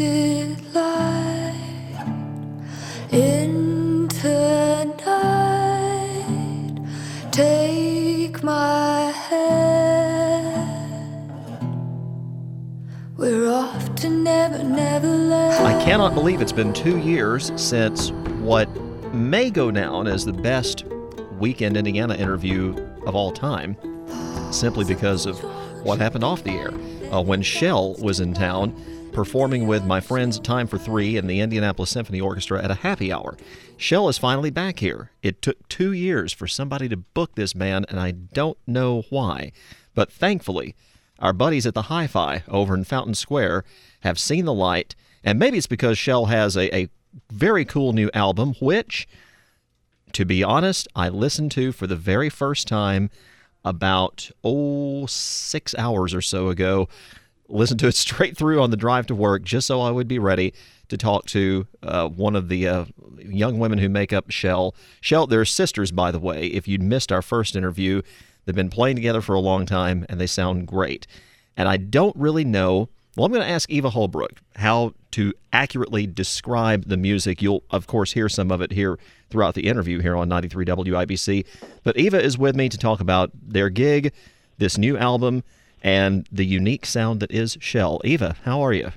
light into night. Take my hand. We're off to never, never land. I cannot believe it's been two years since what may go down as the best Weekend Indiana interview of all time, simply because of what happened off the air. Uh, when Shel was in town performing with my friends Time for Three and the Indianapolis Symphony Orchestra at a happy hour. Shel is finally back here. It took two years for somebody to book this band, and I don't know why. But thankfully, our buddies at the Hi Fi over in Fountain Square have seen the light, and maybe it's because Shel has a, a very cool new album, which, to be honest, I listened to for the very first time about, oh, six hours or so ago. Listened to it straight through on the drive to work just so I would be ready to talk to uh, one of the uh, young women who make up Shel. Shel, they're sisters, by the way. If you'd missed our first interview, they've been playing together for a long time and they sound great. And I don't really know. Well, I'm going to ask Eva Holbrook how to accurately describe the music. You'll, of course, hear some of it here throughout the interview here on 93 WIBC. But Eva is with me to talk about their gig, this new album, and the unique sound that is Shel. Eva, how are you?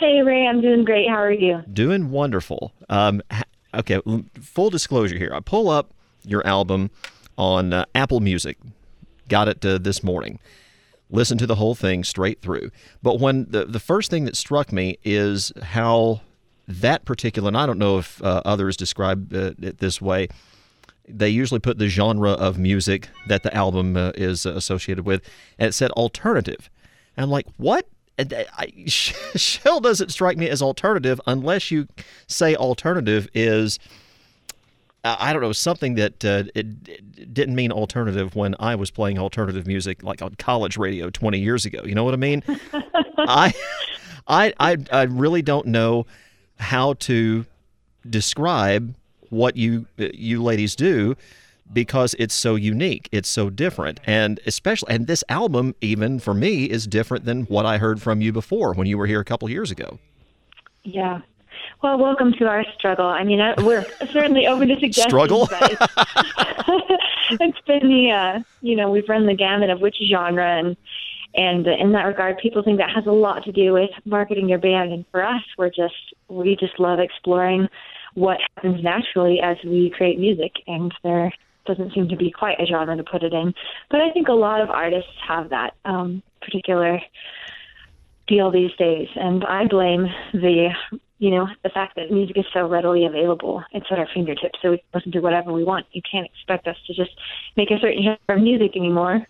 Hey, Ray, I'm doing great. How are you? Doing wonderful. Um, okay, full disclosure here. I pull up your album on uh, Apple Music. Got it uh, this morning. Listen to the whole thing straight through. But when the the first thing that struck me is how that particular, and I don't know if uh, others describe uh, it this way. They usually put the genre of music that the album uh, is associated with, and it said alternative. And I'm like, what? I, Shel doesn't strike me as alternative unless you say alternative is uh, I don't know something that uh, it, it didn't mean alternative when I was playing alternative music like on college radio 20 years ago. You know what I mean? I, I I I really don't know how to describe what you you ladies do because it's so unique it's so different and especially and this album even for me is different than what i heard from you before when you were here a couple years ago Yeah. Well, welcome to our struggle. I mean, uh, we're certainly open to suggestions. Struggle? it's, it's been the, uh, you know, we've run the gamut of which genre, and and in that regard, people think that has a lot to do with marketing your band. And for us, we're just we just love exploring what happens naturally as we create music, and there doesn't seem to be quite a genre to put it in. But I think a lot of artists have that um, particular deal these days, and I blame the you know the fact that music is so readily available. It's at our fingertips, so we can listen to whatever we want. You can't expect us to just make a certain genre of music anymore.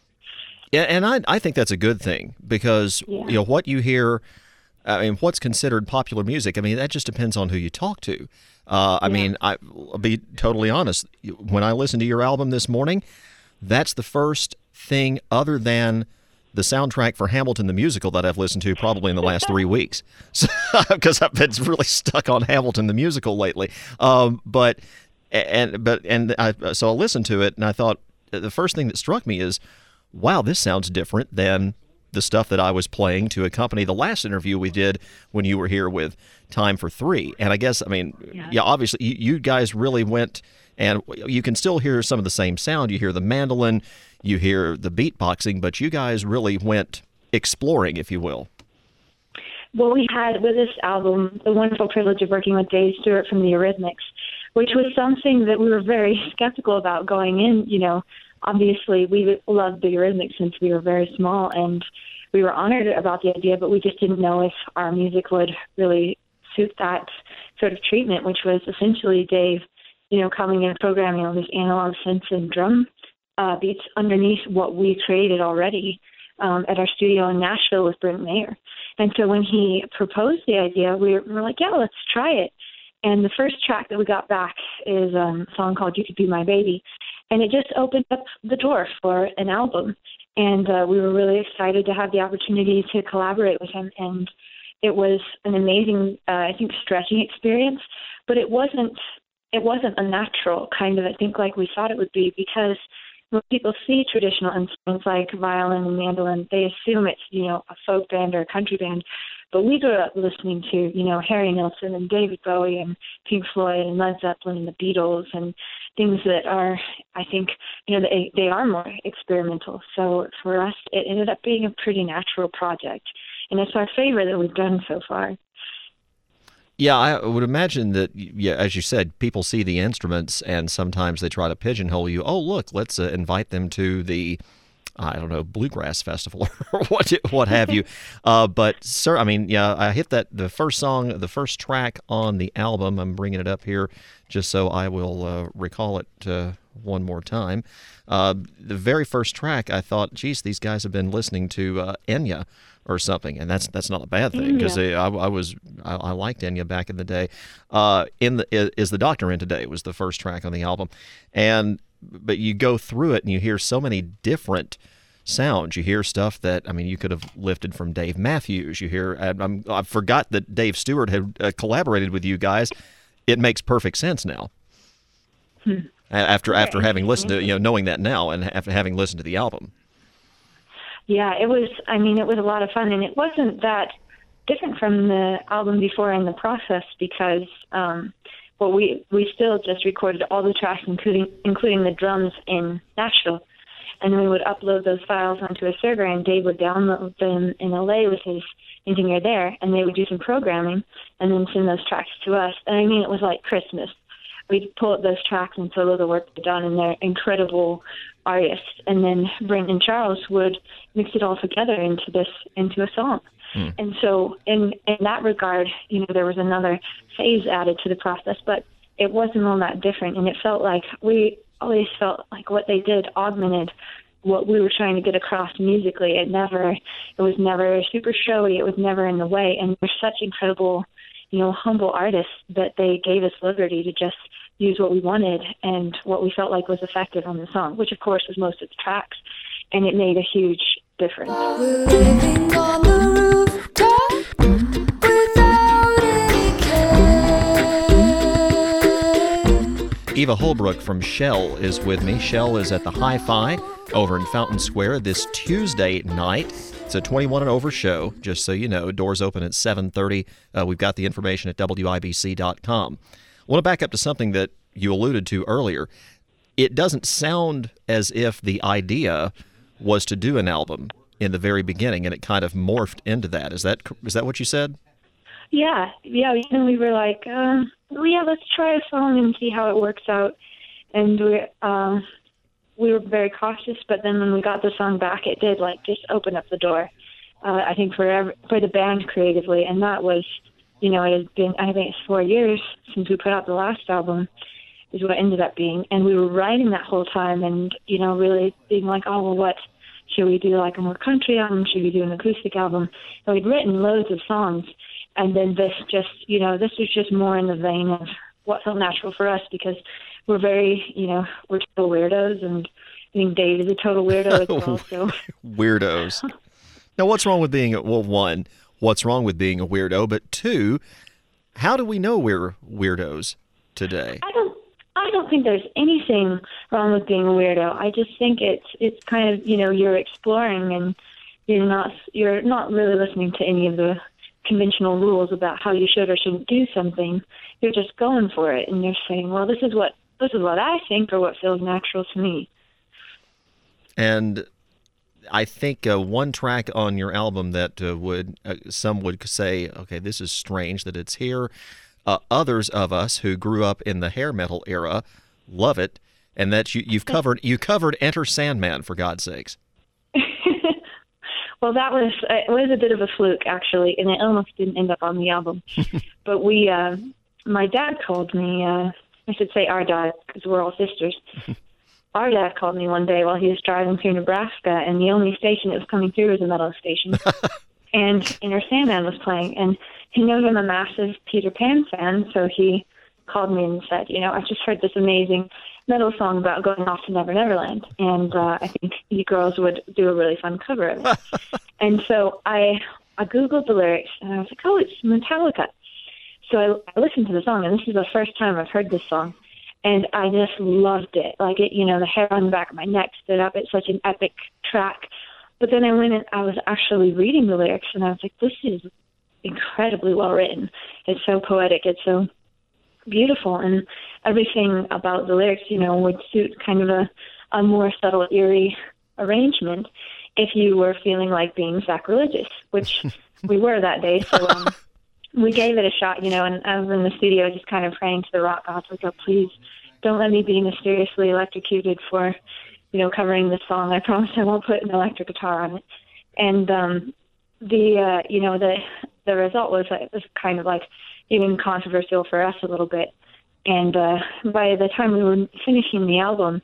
Yeah, and I I think that's a good thing because Yeah. you know what you hear. I mean, what's considered popular music? I mean, that just depends on who you talk to. Uh, I mean, I, I'll be totally honest. When I listened to your album this morning, that's the first thing other than the soundtrack for Hamilton the musical that I've listened to probably in the last three weeks, because I've been really stuck on Hamilton the musical lately. Um, but and but and I so I listened to it and I thought the first thing that struck me is, wow, this sounds different than the stuff that I was playing to accompany the last interview we did when you were here with Time for Three. And I guess I mean, Yeah. yeah, obviously you, you guys really went and you can still hear some of the same sound. You hear the mandolin, you hear the beatboxing, but you guys really went exploring, if you will. Well, we had with this album the wonderful privilege of working with Dave Stewart from the Eurythmics, which was something that we were very skeptical about going in. You know, obviously we loved the Eurythmics since we were very small, and we were honored about the idea, but we just didn't know if our music would really suit that sort of treatment, which was essentially Dave, you know, coming in programming all these analog synths and drum uh, beats underneath what we created already um, at our studio in Nashville with Brent Maher. And so when he proposed the idea, we were like, yeah, let's try it. And the first track that we got back is um, a song called You Could Be My Baby. And it just opened up the door for an album. And uh, we were really excited to have the opportunity to collaborate with him. And it was an amazing, uh, I think, stretching experience. But it wasn't, it wasn't a natural kind of, I think, like we thought it would be because when people see traditional instruments like violin and mandolin, they assume it's you know a folk band or a country band, But we grew up listening to, you know, Harry Nilsson and David Bowie and Pink Floyd and Led Zeppelin and the Beatles and things that are, I think, you know, they, they are more experimental. So for us, it ended up being a pretty natural project. And it's our favorite that we've done so far. Yeah, I would imagine that, yeah, as you said, people see the instruments and sometimes they try to pigeonhole you. Oh, look, let's uh, invite them to the I don't know, bluegrass festival or what what have you. Uh, but sir, I mean, yeah, I hit that the first song, the first track on the album. I'm bringing it up here just so I will uh, recall it uh, one more time. Uh, the very first track, I thought, geez, these guys have been listening to uh, Enya or something, and that's that's not a bad thing because I, I, was I, I, liked Enya back in the day. Uh, in the is the Doctor in today was the first track on the album, and but you go through it and you hear so many different sounds. You hear stuff that I mean you could have lifted from Dave Matthews. You hear I'm, I forgot that Dave Stewart had uh, collaborated with you guys. It makes perfect sense now. Hmm. After after having listened to you know knowing that now and after having listened to the album. Yeah, it was. I mean, it was a lot of fun, and it wasn't that different from the album before in the process because um, well, we we still just recorded all the tracks, including including the drums in Nashville, and then we would upload those files onto a server, and Dave would download them in LA with his engineer there, and they would do some programming, and then send those tracks to us. And I mean, it was like Christmas. We'd pull up those tracks and solo the work they'd done, and they're incredible artists. And then Brent and Charles would mix it all together into this into a song. Mm. And so, in in that regard, you know, there was another phase added to the process, but it wasn't all that different, and it felt like we always felt like what they did augmented what we were trying to get across musically. It never, it was never super showy. It was never in the way, and they're such incredible, you know, humble artists that they gave us liberty to just use what we wanted and what we felt like was effective on the song, which of course was most of the tracks, and it made a huge difference. Eva Holbrook from Shel is with me. Shel is at the Hi-Fi over in Fountain Square this Tuesday night. It's a 21 and over show, just so you know. Doors open at 7:30. Uh, we've got the information at wibc.com. I want to back up to something that you alluded to earlier. It doesn't sound as if the idea was to do an album in the very beginning, and it kind of morphed into that. Is that is that what you said? Yeah, yeah. We were like, uh, yeah, let's try a song and see how it works out. And we, uh, we were very cautious, but then when we got the song back, it did like just open up the door. Uh, I think for every, for the band creatively, and that was, you know, it has been I think it's four years since we put out the last album, is what ended up being, and we were writing that whole time, and you know, really being like, oh well, what should we do? Like a more country album? Should we do an acoustic album? And we'd written loads of songs, and then this just you know this was just more in the vein of what felt natural for us because we're very you know we're total weirdos and I think Dave is a total weirdo as well. So weirdos. now, what's wrong with being a, well? One, what's wrong with being a weirdo? But two, how do we know we're weirdos today? I don't. I don't think there's anything wrong with being a weirdo. I just think it's it's kind of you know you're exploring and you're not you're not really listening to any of the conventional rules about how you should or shouldn't do something. You're just going for it, and you're saying, "Well, this is what this is what I think, or what feels natural to me." And I think uh, one track on your album that uh, would uh, some would say, "Okay, this is strange that it's here." Uh, others of us who grew up in the hair metal era love it, and that you, you've covered you covered Enter Sandman for God's sakes. Well, that was uh, it was a bit of a fluke actually, and it almost didn't end up on the album. but we, uh, my dad called me. Uh, I should say our dad because we're all sisters. our dad called me one day while he was driving through Nebraska, and the only station that was coming through was a metal station. and Enter Sandman was playing, and he knows I'm a massive Peter Pan fan, so he called me and said, you know, I just heard this amazing metal song about going off to Never Neverland, and uh, I think you girls would do a really fun cover of it. and so I I googled the lyrics, and I was like, oh, it's Metallica. So I, I listened to the song, and this is the first time I've heard this song, and I just loved it. Like it, you know, the hair on the back of my neck stood up. It's such an epic track. But then I went and I was actually reading the lyrics, and I was like, this is incredibly well written. It's so poetic. It's so beautiful, and everything about the lyrics, you know, would suit kind of a, a more subtle, eerie arrangement if you were feeling like being sacrilegious, which we were that day. So um, we gave it a shot, you know, and I was in the studio just kind of praying to the rock gods, like, oh, please don't let me be mysteriously electrocuted for, you know, covering this song. I promise I won't put an electric guitar on it. And um, the, uh, you know, the the result was it was kind of like even controversial for us a little bit. And uh, by the time we were finishing the album,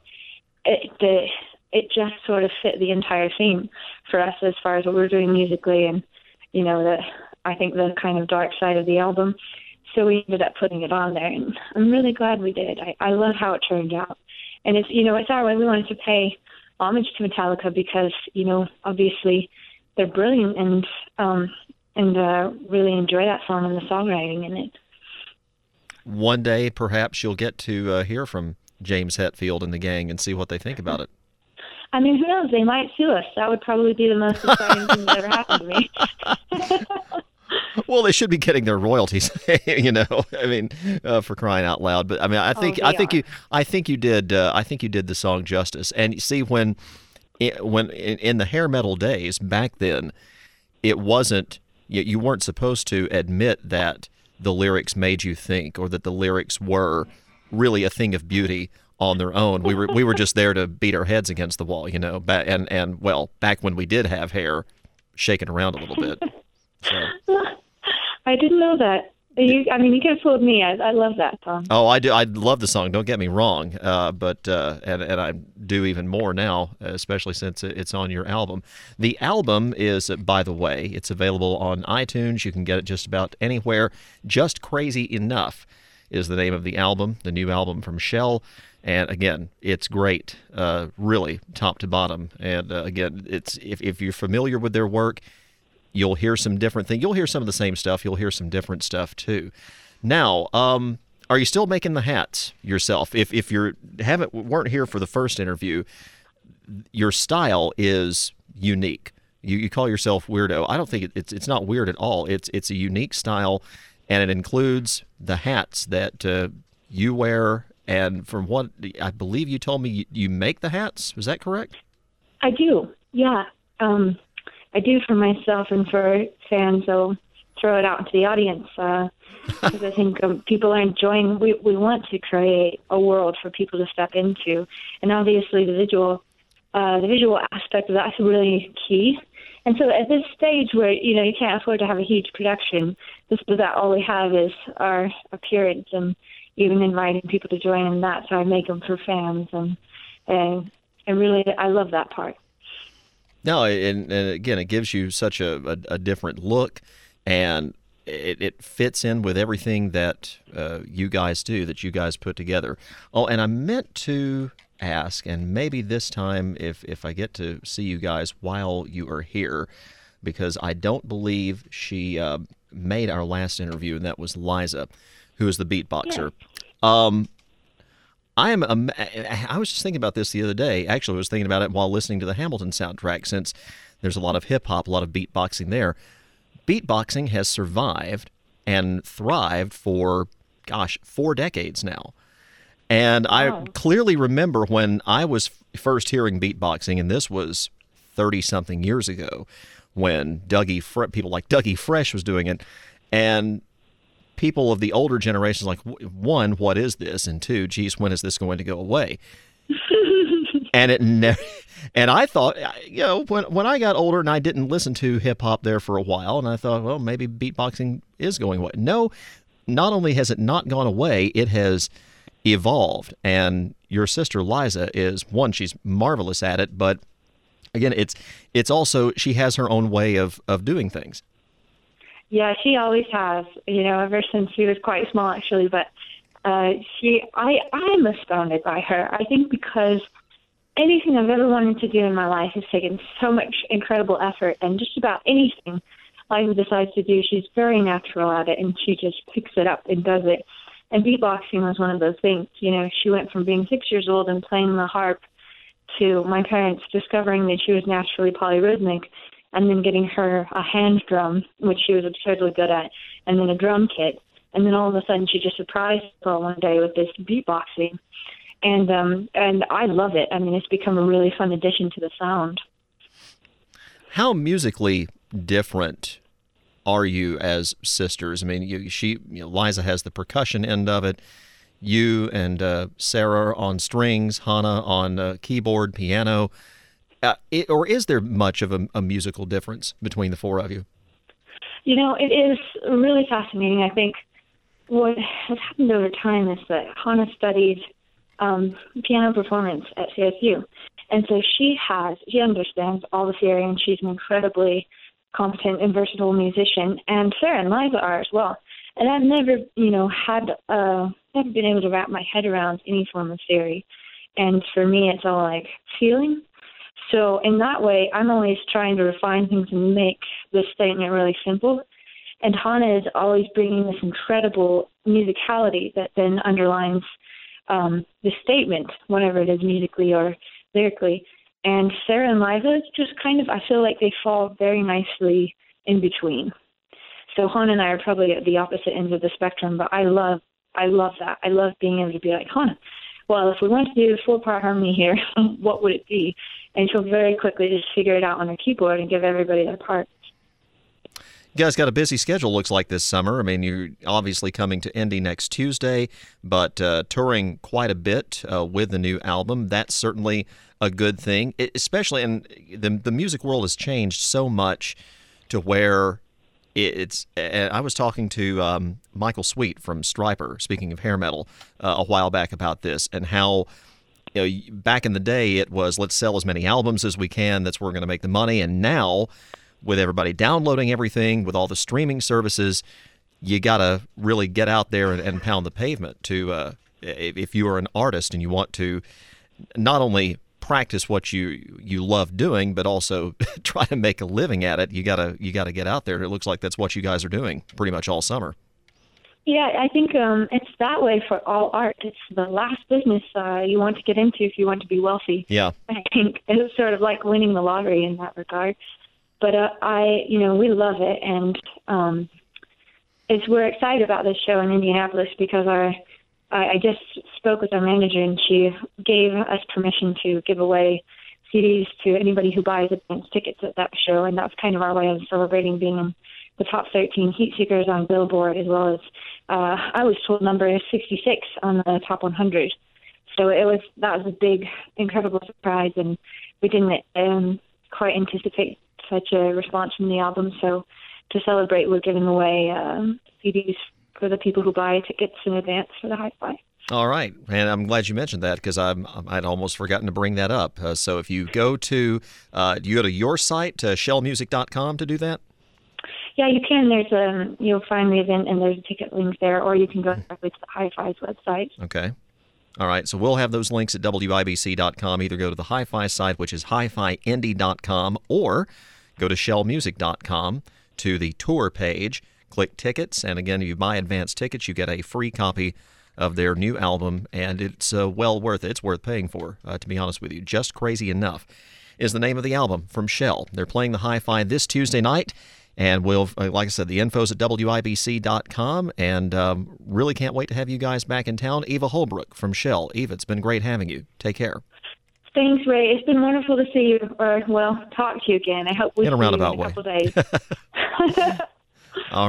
it the it just sort of fit the entire theme for us as far as what we were doing musically and you know the I think the kind of dark side of the album. So we ended up putting it on there, and I'm really glad we did. I, I love how it turned out, and it's you know it's our way. We wanted to pay homage to Metallica because you know obviously they're brilliant and um and uh, really enjoy that song and the songwriting in it. One day, perhaps you'll get to uh, hear from James Hetfield and the gang and see what they think about it. I mean, who knows? They might sue us. That would probably be the most exciting thing that ever happened to me. well, they should be getting their royalties, you know. I mean, uh, for crying out loud. But I mean, I think oh, I think are. you I think you did uh, I think you did the song justice. And you see, when it, when in, in the hair metal days back then, it wasn't you, you weren't supposed to admit that the lyrics made you think or that the lyrics were really a thing of beauty on their own. We were we were just there to beat our heads against the wall, you know. And and well, back when we did have hair, shaking around a little bit. So. I didn't know that. You, I mean, you could have fooled me. I, I love that song. Oh, I do. I love the song. Don't get me wrong. Uh, but uh, and and I do even more now, especially since it's on your album. The album is, by the way, it's available on iTunes. You can get it just about anywhere. Just crazy enough is the name of the album. The new album from Shel. And again, it's great, uh, really top to bottom. And uh, again, it's if, if you're familiar with their work, you'll hear some different things. You'll hear some of the same stuff. You'll hear some different stuff too. Now, um, are you still making the hats yourself? If if you haven't weren't here for the first interview, your style is unique. You, you call yourself weirdo. I don't think it, it's it's not weird at all. It's it's a unique style, and it includes the hats that uh, you wear. And from what I believe you told me, you, you make the hats. Was that correct? I do. Yeah. Um, I do for myself and for fans. So throw it out into the audience uh, because I think um, people are enjoying. We we want to create a world for people to step into, and obviously the visual uh, the visual aspect of that's really key. And so at this stage where you know you can't afford to have a huge production, this is that all we have is our appearance and even inviting people to join in that. So I make them for fans and and and really I love that part. No, and, and again, it gives you such a, a, a different look, and it, it, fits in with everything that uh, you guys do, that you guys put together. Oh, and I meant to ask, and maybe this time, if if I get to see you guys while you are here, because I don't believe she uh, made our last interview, and that was Liza, who is the beatboxer. Um, I am. Um, I was just thinking about this the other day. Actually, I was thinking about it while listening to the Hamilton soundtrack, since there's a lot of hip hop, a lot of beatboxing there. Beatboxing has survived and thrived for, gosh, four decades now. And Wow. I clearly remember when I was first hearing beatboxing, and this was 30 something years ago, when Dougie, Fre- people like Dougie Fresh was doing it. And people of the older generations like one what is this? And two geez when is this going to go away? And it never and i thought you know when when i got older and i didn't listen to hip hop there for a while and i thought well maybe beatboxing is going away. No not only has it not gone away it has evolved. And your sister liza is one she's marvelous at it but again it's it's also she has her own way of of doing things Yeah, she always has. You know, ever since she was quite small, actually. But uh, she, I, I'm astounded by her. I think because anything I've ever wanted to do in my life has taken so much incredible effort, and just about anything Liza decides to do, she's very natural at it, and she just picks it up and does it. And beatboxing was one of those things. You know, she went from being six years old and playing the harp to my parents discovering that she was naturally polyrhythmic and then getting her a hand drum, which she was absurdly good at, and then a drum kit. And then all of a sudden, she just surprised her one day with this beatboxing, and um, and I love it. I mean, it's become a really fun addition to the sound. How musically different are you as sisters? I mean, you, she, you know, Liza has the percussion end of it. You and uh, Sarah on strings, Hannah on uh, keyboard, piano. Uh, it, or is there much of a, a musical difference between the four of you? You know, it is really fascinating. I think what has happened over time is that Hannah studied um, piano performance at CSU. And so she has, she understands all the theory and she's an incredibly competent and versatile musician. And Sarah and Liza are as well. And I've never, you know, had, uh, never been able to wrap my head around any form of theory. And for me, it's all like feeling. So in that way, I'm always trying to refine things and make this statement really simple. And Hannah is always bringing this incredible musicality that then underlines um, the statement, whatever it is musically or lyrically. And Sarah and Liza just kind of, I feel like they fall very nicely in between. So Hannah and I are probably at the opposite ends of the spectrum, but I love, I love that. I love being able to be like Hannah. Well, if we want to do a full part harmony here, what would it be? And she'll very quickly just figure it out on her keyboard and give everybody their part. You guys got a busy schedule, looks like this summer. I mean, you're obviously coming to Indy next Tuesday, but uh, touring quite a bit uh, with the new album. That's certainly a good thing, it, especially, and the, the music world has changed so much to where it's. I was talking to um, Michael Sweet from Stryper, speaking of hair metal, uh, a while back about this and how you know, back in the day, it was let's sell as many albums as we can. That's where we're going to make the money. And now with everybody downloading everything, with all the streaming services, you got to really get out there and, and pound the pavement to uh, if you are an artist and you want to not only practice what you you love doing but also try to make a living at it you got to you got to get out there it looks like that's what you guys are doing pretty much all summer. Yeah i think um it's that way for all art. It's the last business uh, you want to get into if you want to be wealthy. Yeah. I think it's sort of like winning the lottery in that regard. But uh, I, you know, we love it, and um, it's we're excited about this show in Indianapolis because our I, I just spoke with our manager, and she gave us permission to give away CDs to anybody who buys advance tickets at that show, and that's kind of our way of celebrating being in the top 13 heat seekers on Billboard, as well as uh, I was told number 66 on the top 100. So it was that was a big, incredible surprise, and we didn't um, quite anticipate such a response from the album. So to celebrate, we're giving away um, CDs for the people who buy tickets in advance for the Hi-Fi. All right, and I'm glad you mentioned that because I'm I'd almost forgotten to bring that up. Uh, so if you go to uh, you go to your site to shelmusic.com to do that. Yeah, you can. There's a um, you'll find the event and there's a ticket link there, or you can go directly to the Hi-Fi's website. Okay. All right, so we'll have those links at WIBC.com. Either go to the Hi Fi site, which is hifiindy.com, or go to shelmusic.com to the tour page, click tickets, and again, if you buy advance tickets, you get a free copy of their new album, and it's uh, well worth it. It's worth paying for, uh, to be honest with you. Just Crazy Enough is the name of the album from Shel. They're playing the Hi Fi this Tuesday night. And we'll, uh, like I said, the info's at WIBC.com. And um, really can't wait to have you guys back in town. Eva Holbrook from Shel. Eva, it's been great having you. Take care. Thanks, Ray. It's been wonderful to see you, or well, talk to you again. I hope we in a see roundabout you in a way. couple days. All